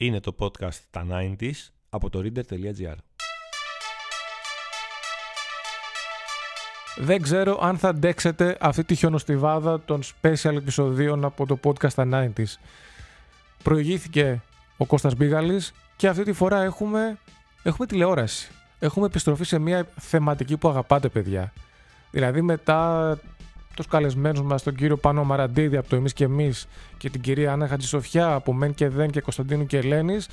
Είναι το podcast τα 90s από το reader.gr. Δεν ξέρω αν θα αντέξετε αυτή τη χιονοστιβάδα των special επεισοδίων από το podcast τα 90s. Προηγήθηκε ο Κώστας Μπίγαλης και αυτή τη φορά έχουμε, έχουμε τηλεόραση. Έχουμε επιστροφή σε μια θεματική που αγαπάτε παιδιά. Δηλαδή μετά τους καλεσμένους μας, τον κύριο Πάνο Μαραντίδη από το Εμείς και Εμείς και την κυρία Άννα Χατζησοφιά από Μεν και Δεν και Κωνσταντίνου και Ελένης,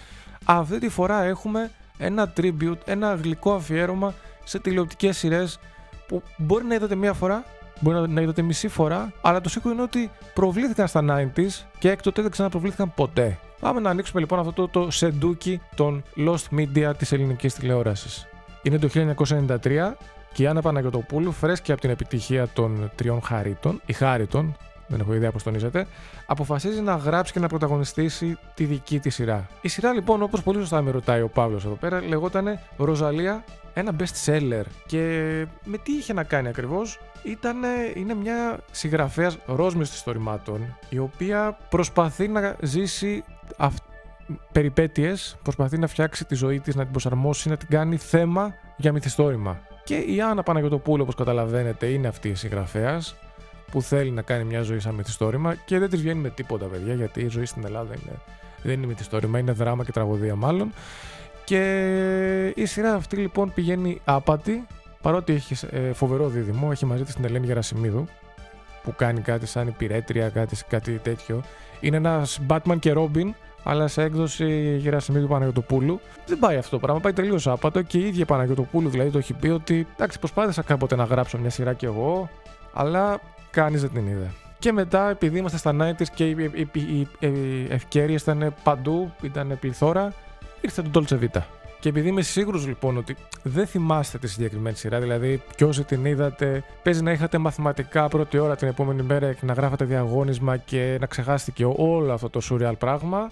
αυτή τη φορά έχουμε ένα tribute, ένα γλυκό αφιέρωμα σε τηλεοπτικές σειρές που μπορεί να είδατε μία φορά, μπορεί να είδατε μισή φορά, αλλά το σίγουρο είναι ότι προβλήθηκαν στα 90s και έκτοτε δεν ξαναπροβλήθηκαν ποτέ. Πάμε να ανοίξουμε λοιπόν αυτό το, το σεντούκι των Lost Media της ελληνικής τηλεόρασης. Είναι το 1993 και η Άννα Παναγιωτοπούλου, φρέσκια από την επιτυχία των τριών Χαρίτων, η Χάριτων, δεν έχω ιδέα πώς τονίζεται, αποφασίζει να γράψει και να πρωταγωνιστήσει τη δική της σειρά. Η σειρά λοιπόν, όπως πολύ σωστά με ρωτάει ο Παύλος εδώ πέρα, λεγόταν Ροζαλία, ένα best seller. Και με τι είχε να κάνει ακριβώς, είναι μια συγγραφέας ρόσμης ιστορημάτων, η οποία προσπαθεί να ζήσει αυ... περιπέτειες, προσπαθεί να φτιάξει τη ζωή της, να την προσαρμόσει, να την κάνει θέμα για μυθιστόρημα. Και η Άννα Παναγιωτοπούλου, όπως καταλαβαίνετε, είναι αυτή η συγγραφέας που θέλει να κάνει μια ζωή σαν μυθιστόρημα και δεν της βγαίνει με τίποτα, παιδιά, γιατί η ζωή στην Ελλάδα είναι, δεν είναι μυθιστόρημα, είναι δράμα και τραγωδία μάλλον. Και η σειρά αυτή λοιπόν πηγαίνει άπατη, παρότι έχει ε, φοβερό δίδυμο, έχει μαζί της την Ελένη Γερασιμίδου, που κάνει κάτι σαν υπηρέτρια, κάτι, κάτι τέτοιο. Είναι ένας Batman και Robin, αλλά σε έκδοση Γερασιμίδου Παναγιωτοπούλου. Δεν πάει αυτό το πράγμα, πάει τελείως άπατο και η ίδια Παναγιωτοπούλου δηλαδή το έχει πει ότι εντάξει, προσπάθησα κάποτε να γράψω μια σειρά κι εγώ, αλλά κανείς δεν την είδε. Και μετά, επειδή είμαστε στα 90s και οι, οι, οι, οι ευκαιρίες ήταν παντού, ήταν πληθώρα, ήρθε το Dolce Vita. Και επειδή είμαι σίγουρος λοιπόν ότι δεν θυμάστε τη συγκεκριμένη σειρά, δηλαδή κι όσοι την είδατε, παίζει να είχατε μαθηματικά πρώτη ώρα την επόμενη μέρα και να γράφατε διαγώνισμα και να ξεχάστηκε όλο αυτό το surreal πράγμα.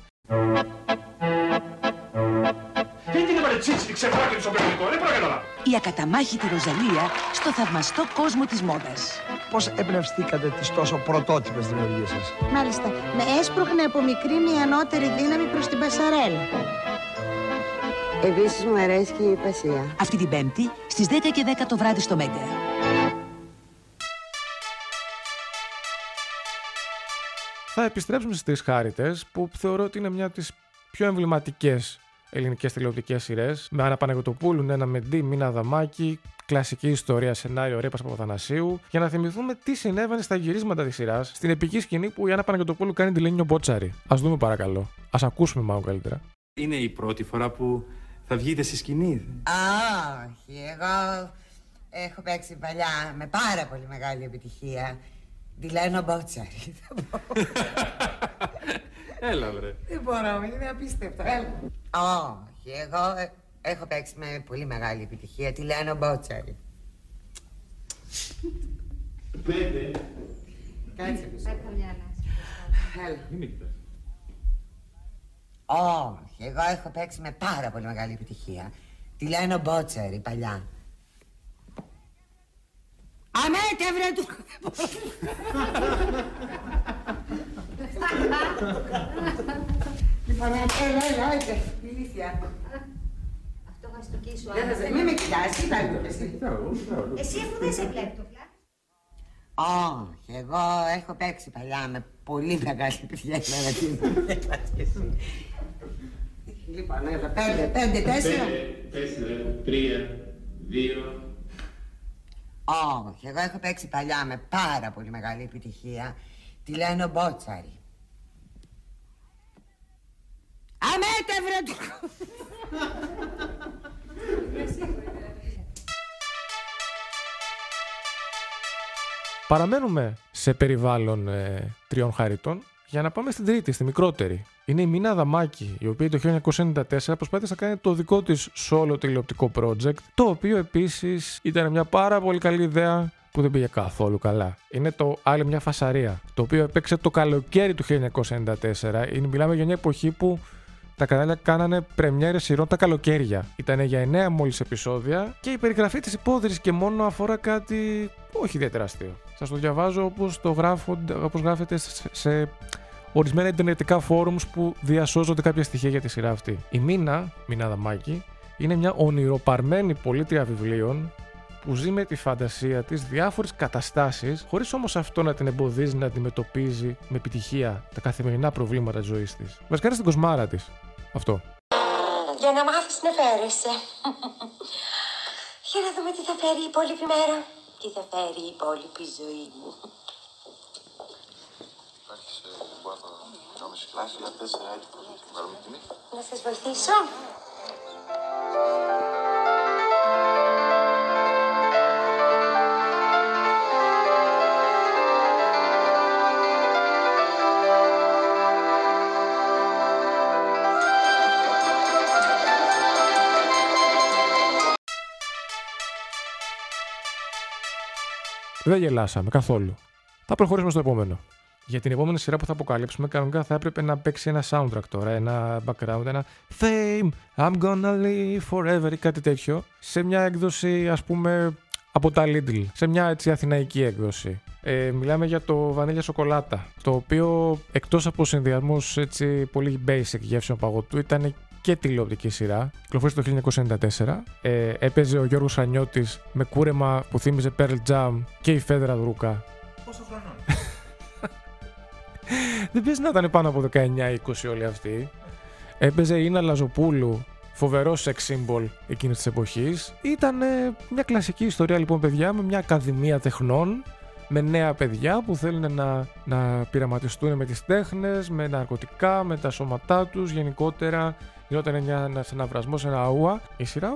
Η ακαταμάχητη Ροζαλία στο θαυμαστό κόσμο της μόδας. Πώς εμπνευστήκατε τις τόσο πρωτότυπες δημιουργίες σας; Μάλιστα, με έσπρωχνε από μικρή μια ανώτερη δύναμη προς την Πασαρέλα. Επίσης μου αρέσει και η υπασία. Αυτή την Πέμπτη στις 10 και 10 το βράδυ στο Μέγκα. Θα επιστρέψουμε στις Τρεις Χάριτες που θεωρώ ότι είναι μια από τις πιο εμβληματικές ελληνικές τηλεοπτικές σειρές. Με Άννα Παναγιωτοπούλου, ένα Μεντί, Μίνα Δαμάκη, κλασική ιστορία, σενάριο Ρέπα Παπαθανασίου, για να θυμηθούμε τι συνέβαινε στα γυρίσματα της σειράς, στην επική σκηνή που η Άννα Παναγιωτοπούλου κάνει τη Λένιο Μπότσαρη. Α δούμε παρακαλώ. Α ακούσουμε μάλλον καλύτερα. Είναι η πρώτη φορά που θα βγείτε στη σκηνή. Α, όχι. Εγώ έχω παίξει παλιά με πάρα πολύ μεγάλη επιτυχία. Τη Λένο Μπότσαρη. Έλα, βρε. Δεν μπορώ, είναι απίστευτο. Έλα. Όχι, εγώ ε, έχω παίξει με πολύ μεγάλη επιτυχία τη Λένο Μπότσαρη. Πέντε. Κάτσε πίσω. Έλα. Μην με κοιτάς. Όχι, εγώ έχω παίξει με πάρα πολύ μεγάλη επιτυχία. Τη Λένο Μπότσαρη παλιά. Αμέτε βρε του! Λοιπόν, έλα, έλα, έλα, ηλίθεια. Αυτό θα στο κίσω, Δεν θα σε, μην με κοιτάς, κοίτα λίγο εσύ. Εσύ αφού δεν σε βλέπει το φλά. Όχι, εγώ έχω παίξει παλιά με πολύ μεγάλη επιτυχία. Έλα, τι με κοιτάς κι εσύ. Λοιπόν, έλα, πέντε, πέντε, τέσσερα. τέσσερα, τρία, δύο. Όχι, εγώ έχω παίξει παλιά με πάρα πολύ μεγάλη επιτυχία. Τη λένε Μπότσαρη. Αμέτε βρε του! Παραμένουμε σε περιβάλλον ε, τριών χαριτών για να πάμε στην τρίτη, στη μικρότερη. Είναι η Μίνα Δαμάκη, η οποία το 1994 προσπάθησε να κάνει το δικό της solo τηλεοπτικό project, το οποίο επίσης ήταν μια πάρα πολύ καλή ιδέα που δεν πήγε καθόλου καλά. Είναι το άλλη μια φασαρία, το οποίο έπαιξε το καλοκαίρι του 1994. Είναι, μιλάμε για μια εποχή που τα κανάλια κάνανε πρεμιέρες σειρών τα καλοκαίρια. Ήταν για 9 μόλις επεισόδια και η περιγραφή της υπόθεση και μόνο αφορά κάτι όχι ιδιαίτερα αστείο. Σας το διαβάζω όπως το γράφω, όπως γράφεται σε ορισμένα ιντερνετικά forums που διασώζονται κάποια στοιχεία για τη σειρά αυτή. Η Μίνα, Μίνα Δαμάκη, είναι μια ονειροπαρμένη πολίτρια βιβλίων που ζει με τη φαντασία της διάφορες καταστάσεις χωρίς όμως αυτό να την εμποδίζει να αντιμετωπίζει με επιτυχία τα καθημερινά προβλήματα της ζωής της. Βασικά είναι στην κοσμάρα της. Αυτό. Για να μάθεις να φέρεσαι. Για να δούμε τι θα φέρει η υπόλοιπη μέρα. Τι θα φέρει η υπόλοιπη ζωή μου. Να σας βοηθήσω. Δεν γελάσαμε καθόλου. Θα προχωρήσουμε στο επόμενο. Για την επόμενη σειρά που θα αποκαλύψουμε, κανονικά θα έπρεπε να παίξει ένα soundtrack τώρα, ένα background, ένα Fame, I'm gonna live forever ή κάτι τέτοιο, σε μια έκδοση ας πούμε από τα Lidl, σε μια έτσι αθηναϊκή έκδοση. Ε, μιλάμε για το βανίλια σοκολάτα, το οποίο εκτός από συνδυασμούς έτσι πολύ basic γεύσεων παγωτού ήταν και τηλεοπτική σειρά. Κυκλοφόρησε το 1994. Ε, έπαιζε ο Γιώργος Σανιώτης με κούρεμα που θύμιζε Pearl Jam και η Φέδρα Δρούκα. Πόσο χρόνο. Δεν πες να ήταν πάνω από 19-20 όλοι αυτοί. Έπαιζε η Ίνα Λαζοπούλου, φοβερό σεξ symbol εκείνης της εποχής. Ήταν ε, μια κλασική ιστορία λοιπόν παιδιά με μια ακαδημία τεχνών με νέα παιδιά που θέλουν να, να πειραματιστούν με τις τέχνες, με ναρκωτικά, με τα σώματά τους γενικότερα. Γινόταν ένα αναβρασμό, ένα αούα. Η σειρά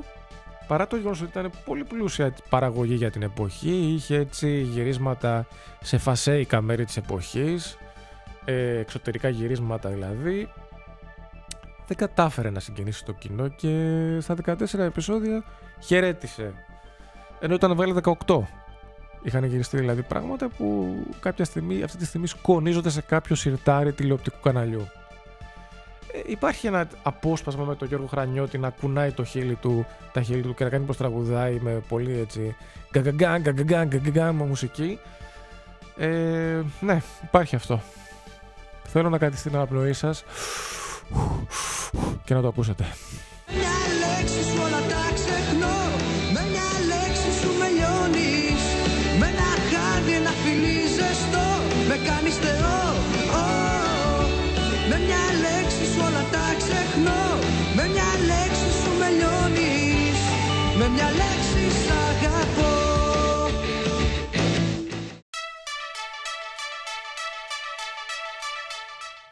παρά το γεγονός ότι ήταν πολύ πλούσια παραγωγή για την εποχή, είχε έτσι γυρίσματα σε φασέικα μέρη της εποχής, ε, εξωτερικά γυρίσματα δηλαδή, δεν κατάφερε να συγκινήσει το κοινό και στα 14 επεισόδια χαιρέτησε. Ενώ ήταν βάλει 18. Είχαν γυριστεί δηλαδή πράγματα που κάποια στιγμή, αυτή τη στιγμή σκονίζονται σε κάποιο σιρτάρι τηλεοπτικού καναλιού. Ε, υπάρχει ένα απόσπασμα με τον Γιώργο Χρανιώτη να κουνάει το χείλη του, τα χείλη του και να κάνει πως τραγουδάει με πολύ έτσι γκαγκαγκάν, γκαγκαγκάν, γκαγκαγκάν με μουσική. Ε, ναι, υπάρχει αυτό. Θέλω να κρατήσει την αναπνοή σας και να το ακούσετε.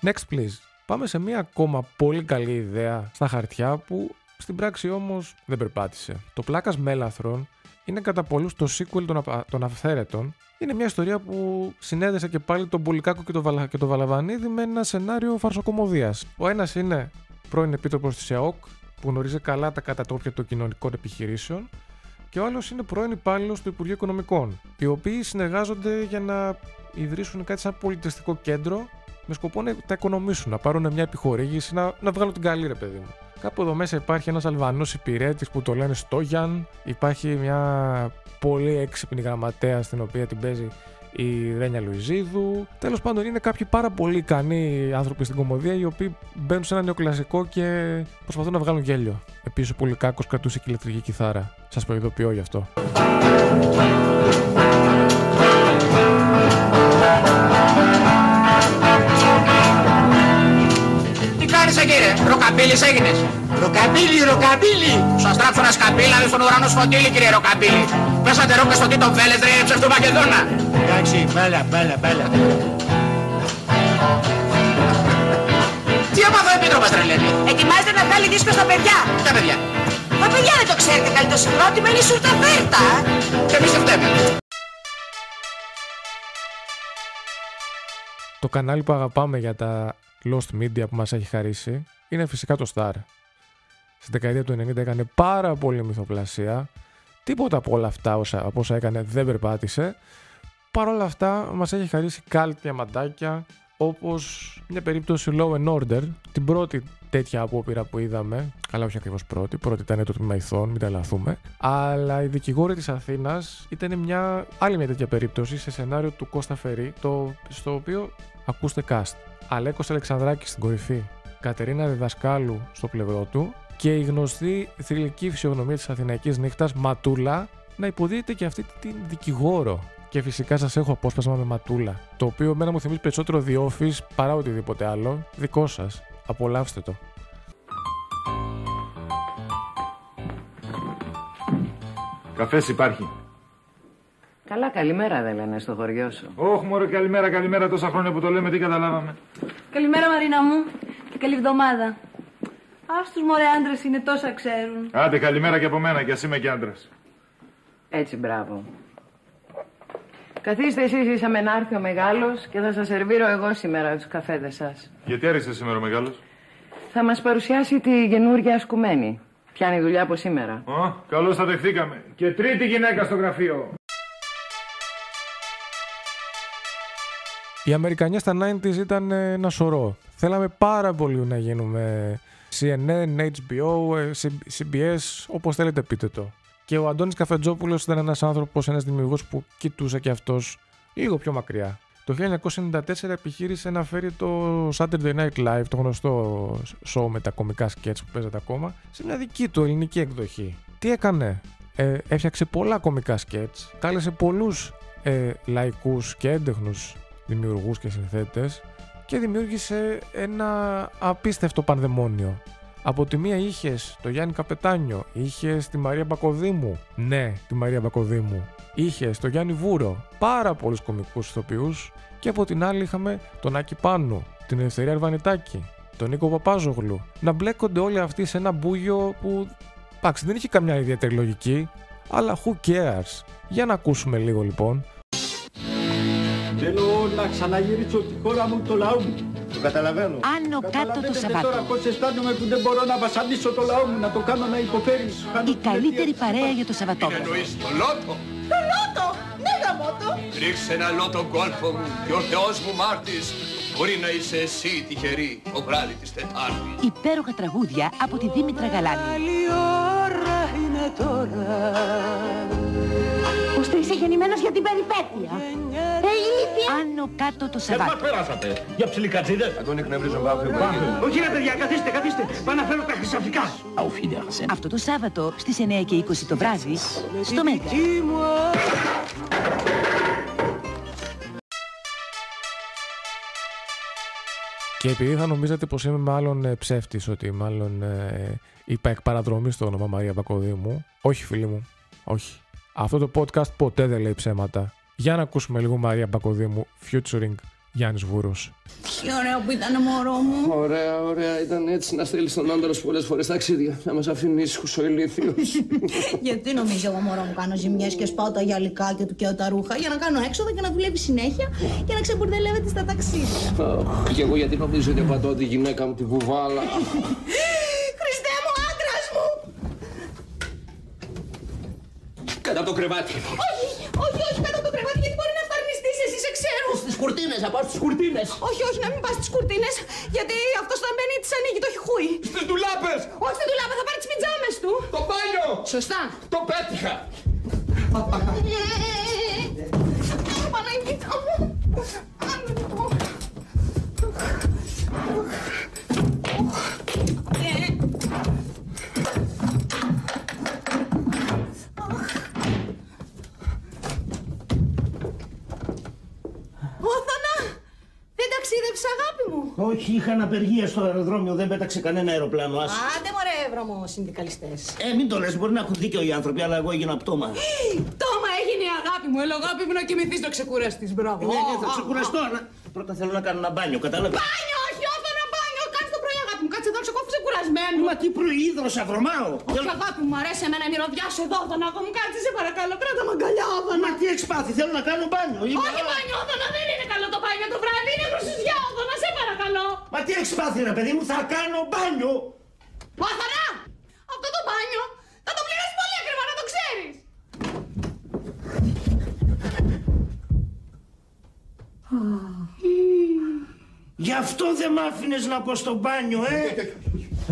Next please. Πάμε σε μία ακόμα πολύ καλή ιδέα στα χαρτιά που στην πράξη όμως δεν περπάτησε. Το πλάκας Μέλαθρον είναι κατά πολλούς το sequel των, απα- των Αυθαίρετων. Είναι μια ιστορία που συνέδεσε και πάλι τον Πολυκάκο και τον, Βαλα... και τον Βαλαβανίδη με ένα σενάριο φαρσοκομωδίας. Ο ένας είναι πρώην επίτροπος της ΕΟΚ που γνωρίζει καλά τα κατατόπια των κοινωνικών επιχειρήσεων και ο άλλος είναι πρώην υπάλληλος του Υπουργείου Οικονομικών, οι οποίοι συνεργάζονται για να ιδρύσουν κάτι σαν πολιτιστικό κέντρο με σκοπό να τα οικονομήσουν, να πάρουν μια επιχορήγηση, να, να βγάλουν την καλή, ρε παιδί μου. Κάπου εδώ μέσα υπάρχει ένας Αλβανός υπηρέτης που το λένε Στόγιαν. Υπάρχει μια πολύ έξυπνη γραμματέα στην οποία την παίζει η Ρένια Λουιζίδου. Τέλος πάντων, είναι κάποιοι πάρα πολύ ικανοί άνθρωποι στην κομμωδία οι οποίοι μπαίνουν σε ένα νεοκλασικό και προσπαθούν να βγάλουν γέλιο. Επίσης, ο Πολυκάκο κρατούσε και ηλεκτρική κιθάρα. Σας προειδοποιώ γι' αυτό. Τι κάνεις εκεί ρε, ροκαμπίλης έγινες. Ροκαμπίλη, ροκαμπίλη. Σου αστράψω ένα σκαμπίλα στον ουρανό σφωτήλι κύριε ροκαμπίλη. Πέσατε ρόκα στο Τίτο Βέλες ρε, ψεύτο Μακεδόνα. Εντάξει, μπέλα, μπέλα, μπέλα. Τι έμαθα ο Επίτροπος τρελαίνει. Ετοιμάζεται να βγάλει δίσκο στα παιδιά. Τα παιδιά; Τα παιδιά δεν το ξέρετε καλή το συγκρότημα, είναι η Σουρταβέρτα. Και εμείς δεν φταίμε. Το κανάλι που αγαπάμε για τα Lost Media που μας έχει χαρίσει είναι φυσικά το Star. Στη δεκαετία του 90 έκανε πάρα πολύ μυθοπλασία. Τίποτα από όλα αυτά όσα, από όσα έκανε δεν περπάτησε. Παρ' όλα αυτά μας έχει χαρίσει κάλτ διαμαντάκια, όπως μια περίπτωση Law and Order, την πρώτη τέτοια απόπειρα που είδαμε, καλά όχι ακριβώς πρώτη, πρώτη ήταν το τμήμα ηθών, μην τα λαθούμε, αλλά η δικηγόρη της Αθήνας ήταν μια άλλη μια τέτοια περίπτωση σε σενάριο του Κώστα Φερή, το, στο οποίο ακούστε cast. Αλέκος Αλεξανδράκης στην κορυφή, Κατερίνα Διδασκάλου στο πλευρό του και η γνωστή θρηλυκή φυσιογνωμία της Αθηναϊκής νύχτας Ματούλα να υποδίδεται και αυτή την δικηγόρο. Και φυσικά σας έχω απόσπασμα με Ματούλα, το οποίο εμένα μου θυμίζει περισσότερο The Office παρά οτιδήποτε άλλο. Δικό σας. Απολαύστε το. Καφές υπάρχει. Καλά, καλημέρα δεν λένε στο χωριό σου. Όχι, μωρέ, καλημέρα, καλημέρα. Τόσα χρόνια που το λέμε, τι καταλάβαμε. Καλημέρα Μαρίνα μου και καλή εβδομάδα. Ας τους μωρέ άντρες είναι τόσα ξέρουν. Άντε, καλημέρα και από μένα, κι ας είμαι και άντρας. Έτσι, μπράβο. Καθίστε εσείς είσαμε να έρθει ο μεγάλος και θα σας σερβίρω εγώ σήμερα τους καφέδες σας. Γιατί έριξε σήμερα ο μεγάλος; Θα μας παρουσιάσει τη καινούργια ασκουμένη. Πιάνει δουλειά από σήμερα. Ω, καλώς τα δεχθήκαμε. Και τρίτη γυναίκα στο γραφείο. Οι Αμερικανιές στα 90s ήταν ε, ένα σωρό. Θέλαμε πάρα πολύ να γίνουμε CNN, HBO, ε, CBS, όπως θέλετε πείτε το. Και ο Αντώνης Καφετζόπουλος ήταν ένας άνθρωπος, ένας δημιουργός που κοιτούσε και αυτός λίγο πιο μακριά. Το 1994 επιχείρησε να φέρει το Saturday Night Live, το γνωστό show με τα κομικά σκέτς που παίζεται ακόμα, σε μια δική του ελληνική εκδοχή. Τι έκανε, ε, έφτιαξε πολλά κομικά σκέτς, κάλεσε πολλούς ε, λαϊκούς και έντεχνους δημιουργούς και συνθέτες και δημιούργησε ένα απίστευτο πανδαιμόνιο. Από τη μία είχες το Γιάννη Καπετάνιο, είχες τη Μαρία Μπακοδήμου. Ναι, τη Μαρία Μπακοδήμου. Είχες το Γιάννη Βούρο. Πάρα πολλούς κομικούς ηθοποιούς. Και από την άλλη είχαμε τον Άκη Πάνου, την Ελευθερία Αρβανιτάκη, τον Νίκο Παπάζογλου. Να μπλέκονται όλοι αυτοί σε ένα μπούγιο που. Εντάξει, δεν είχε καμιά ιδιαίτερη λογική, αλλά who cares. Για να ακούσουμε λίγο λοιπόν. Θέλω να ξαναγυρίσω τη χώρα μου, το λαό μου. Το καταλαβαίνω. Άνω κάτω το Σαββάτο. Τώρα πώς αισθάνομαι που δεν μπορώ να βασανίσω το λαό μου, να το κάνω να υποφέρει. Η καλύτερη παρέα για το Σαββατόβραδο. Εννοείς το λότο; Το λότο! Ναι, γαμώτο! Ρίξε ένα λότο γκόλφο μου και ο Θεός μου μάρτης. Μπορεί να είσαι εσύ τυχερή το βράδυ της Τετάρτης. Υπέροχα τραγούδια από τη Δήμητρα Γαλάνη. Καλή ώρα είναι τώρα. Ώστε είσαι γεννημένος για την περιπέτεια. Ε, ηλίθεια. Άνω κάτω το Για πά Σαββάτο. περάσατε. Για ψιλικατζίδες. Θα τον εκνευρίζω μπάφη. Όχι ρε παιδιά, καθίστε, καθίστε. Πάω να φέρω τα χρυσαφικά. Αυτό το Σάββατο στις 9 και 20 το βράδυ στο Μέγκα. Δική μου Και επειδή θα νομίζατε πως είμαι μάλλον ε, ψεύτης, ότι μάλλον ε, είπα εκ παραδρομή το όνομα Μαρία Μπακοδήμου, όχι φίλοι μου, όχι. Αυτό το podcast ποτέ δεν λέει ψέματα. Για να ακούσουμε λίγο Μαρία Μπακοδήμου, featuring Γιάννης Βούρος. Τι ωραίο που ήταν μωρό μου. Ωραία, ωραία. Ήταν έτσι να στέλνει τον άντρας σου πολλές φορές ταξίδια. Να μας αφήνει ήσυχου ο ηλίθιο. Γιατί νομίζω εγώ μωρό μου κάνω ζημιές και σπάω τα γυαλικά και του καίω τα ρούχα για να κάνω έξοδα και να δουλεύει συνέχεια και να ξεμπουρδελεύεται στα ταξίδια. Και εγώ γιατί νομίζω ότι απαντώ τη γυναίκα μου τη βουβάλα. Χριστέ μου, άντρας μου! Κατά το κρεβάτι. Κουρτίνε, να πάω στι κουρτίνε. Όχι, όχι, να μην πας στις κουρτίνες, γιατί αυτός όταν μπαίνει τις ανοίγει, το έχει χούι. Στις ντουλάπες. Όχι στην τουλάπα, θα πάρει τις πιτζάμες του. Το μπάνιο. Σωστά. Το πέτυχα. Παναγίτσα μου. Όχι, είχαν απεργία στο αεροδρόμιο, δεν πέταξε κανένα αεροπλάνο. Ας. Άντε μωρέ βρωμό συνδικαλιστές. Ε, μην το λες, μπορεί να έχουν δίκιο οι άνθρωποι, αλλά εγώ έγινα πτώμα. Τόμα έγινε η αγάπη μου. Έλα αγάπη μου να κοιμηθείς να ξεκουραστείς. Μπράβο. Ναι, ναι, θα ξεκουραστώ. αλλά Πρώτα θέλω να κάνω ένα μπάνιο, κατάλαβες; Μπάνιο, όχι όθανα μπάνιο. Κάτσε το πρωί αγάπη μου. Κάτσε εδώ ξεκόφισε κουρασμένο. Μα τι προείδρωσα, βρωμάω. Όχι αγάπη μου, μου αρέσει εμένα η μυρωδιά σου εδώ. Όθανα μου κάτσε σε παρακαλώ. Κράτα με αγκαλιά όθανα. Μα τι έχεις πάθει, θέλω να κάνω μπάνιο. Είμαι- Όχι μπάνιο όθανα, δεν είναι καλό το μπάνιο το βράδυ. Είναι χρυσουζιά όθανα, σε παρακαλώ. Μα τι έχεις πάθει, ρε παιδί μου, θα κάνω μπάνιο. Όθανα! Αυτό το μπάνιο θα το πληρώσει πολύ ακριβά, να το ξέρεις. Γι' αυτό δεν μ' άφηνες να πω στο μπάνιο, ε!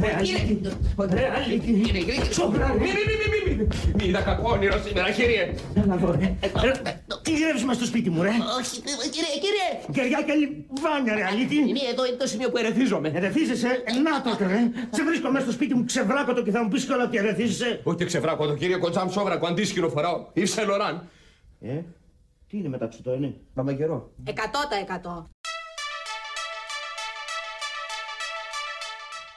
Ρε Αλίκη, ρε Αλίκη, σοβαρά, μη, μη, μη, μη, μη, είδα κακό όνειρο σήμερα, κύριε. Έλα εδώ, ρε. Τι γυρεύεις μες στο σπίτι μου, ρε. Όχι, κύριε, κύριε. Κεριά και λιβάνια, ρε Αλίκη. Είναι εδώ είναι το σημείο που ερεθίζομαι. Ερεθίζεσαι, ε, να τότε, ρε. Σε βρίσκω μέσα στο σπίτι μου, ξεβράκω το και θα μου πεις κιόλα ότι ερεθίζεσαι. Όχι ξεβράκω το κύριε Κοντζάμ Σόβρακο, αντίσκυρο φοράω. Είσαι Λοράν. Ε, τι είναι μεταξύ το είναι; Πάμε καιρό. Εκατό τα εκατό.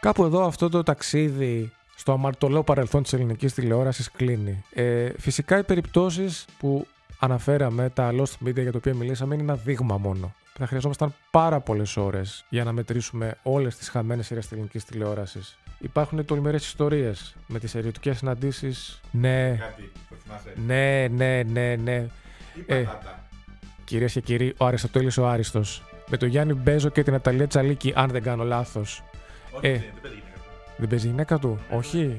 Κάπου εδώ αυτό το ταξίδι στο αμαρτωλό παρελθόν της ελληνικής τηλεόρασης κλείνει. Ε, φυσικά οι περιπτώσεις που αναφέραμε, τα lost media για τα οποία μιλήσαμε, είναι ένα δείγμα μόνο. Θα χρειαζόμασταν πάρα πολλές ώρες για να μετρήσουμε όλες τις χαμένες σειρές της ελληνικής τηλεόρασης. Υπάρχουν τολμηρές ιστορίες με τις ερωτικές συναντήσεις. Ναι, Κάτι, το θυμάσαι; ναι, ναι, ναι, ναι. Τι Ε, πατάτα. Κυρίες και κύριοι, ο Αριστοτέλης ο Άριστος. Με τον Γιάννη Μπέζο και την Αταλία Τσαλίκη, αν δεν κάνω λάθος. Όχι, Ε, δεν δεν παίζει γυναίκα. δεν παίζει η γυναίκα του, όχι.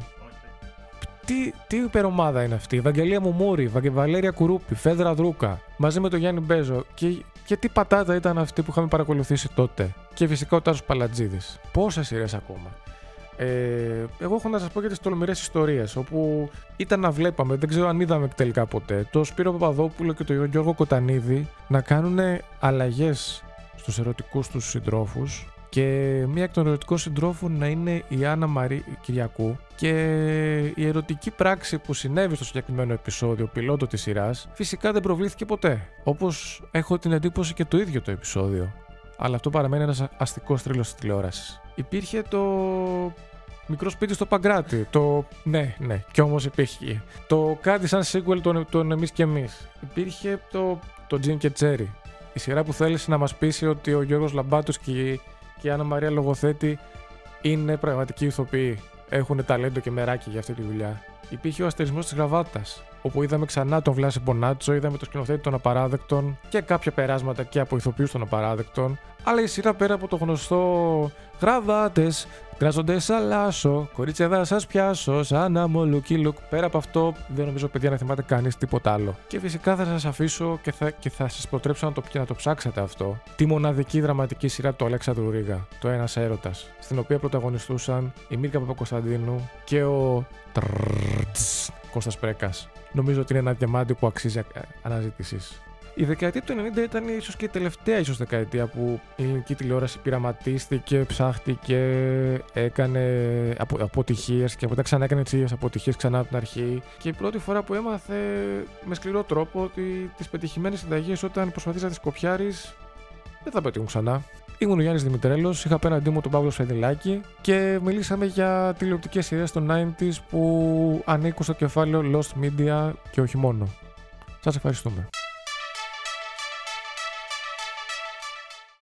Τι, τι υπερομάδα είναι αυτή, η Βαγγελία Μουμούρη, Βαγγε- Βαλέρια Κουρούπη, Φέδρα Δρούκα, μαζί με τον Γιάννη Μπέζο. Και, και τι πατάτα ήταν αυτή που είχαμε παρακολουθήσει τότε; Και φυσικά ο Τάσος Παλατζίδης. Πόσες σειρές ακόμα; Ε, εγώ έχω να σας πω για τις τολμηρές ιστορίες, όπου ήταν να βλέπαμε, δεν ξέρω αν είδαμε τελικά ποτέ, το Σπύρο Παπαδόπουλο και τον Γιώργο Κοτανίδη να κάνουν αλλαγές στους ερωτικούς τους συντρόφους και μία εκ των ερωτικών συντρόφων να είναι η Άννα Μαρή Κυριακού και η ερωτική πράξη που συνέβη στο συγκεκριμένο επεισόδιο, πιλότο της σειράς, φυσικά δεν προβλήθηκε ποτέ. Όπως έχω την εντύπωση και το ίδιο το επεισόδιο. Αλλά αυτό παραμένει ένας αστικός θρύλος της τηλεόρασης. Υπήρχε το μικρό σπίτι στο Παγκράτη. Το. Ναι, ναι, κι όμως υπήρχε. Το κάτι σαν sequel των, των Εμείς και Εμείς. Υπήρχε το, το Jim και Cherry. Η σειρά που θέλησε να μας πείσει ότι ο Γιώργος Λαμπάτος και, η- και η Άννα Μαρία Λογοθέτη είναι πραγματικοί ηθοποιοί. Έχουν ταλέντο και μεράκι για αυτή τη δουλειά. Υπήρχε ο αστερισμός της Γραβάτας, όπου είδαμε ξανά τον Βλάση Μπονάτσο, είδαμε το σκηνοθέτη των Απαράδεκτων και κάποια περάσματα και από ηθοποιούς των Απαράδεκτων. Αλλά η σειρά πέρα από το γνωστό Γραβάτες, Κράζονται σαλάσο, κορίτσια θα σας πιάσω, σαν αμολουκί λουκ. Πέρα από αυτό, δεν νομίζω παιδιά να θυμάται κανείς τίποτα άλλο. Και φυσικά θα σας αφήσω και θα, και θα σας προτρέψω να το, να το ψάξετε αυτό. Τη μοναδική δραματική σειρά του Αλέξανδρου Ρίγα, το Ένας Έρωτας, στην οποία πρωταγωνιστούσαν η Μίρκα Παπακοσταντίνου και ο Τρρρτς Κώστας Πρέκας. Νομίζω ότι είναι ένα διαμάντι που αξίζει αναζήτηση. Η δεκαετία του 90 ήταν ίσως και η τελευταία ίσως δεκαετία που η ελληνική τηλεόραση πειραματίστηκε, ψάχτηκε, έκανε απο, αποτυχίες και μετά ξανά έκανε τις ίδιες αποτυχίες ξανά από την αρχή και η πρώτη φορά που έμαθε με σκληρό τρόπο ότι τις πετυχημένες συνταγές όταν προσπαθείς να τις κοπιάρεις δεν θα πετύχουν ξανά. Ήμουν ο Γιάννης Δημητρέλος, είχα απέναντί μου τον Παύλο Σφεντιλάκη και μιλήσαμε για τηλεοπτικές σειρές των 90s που ανήκουν στο κεφάλαιο Lost Media και όχι μόνο. Σας ευχαριστούμε.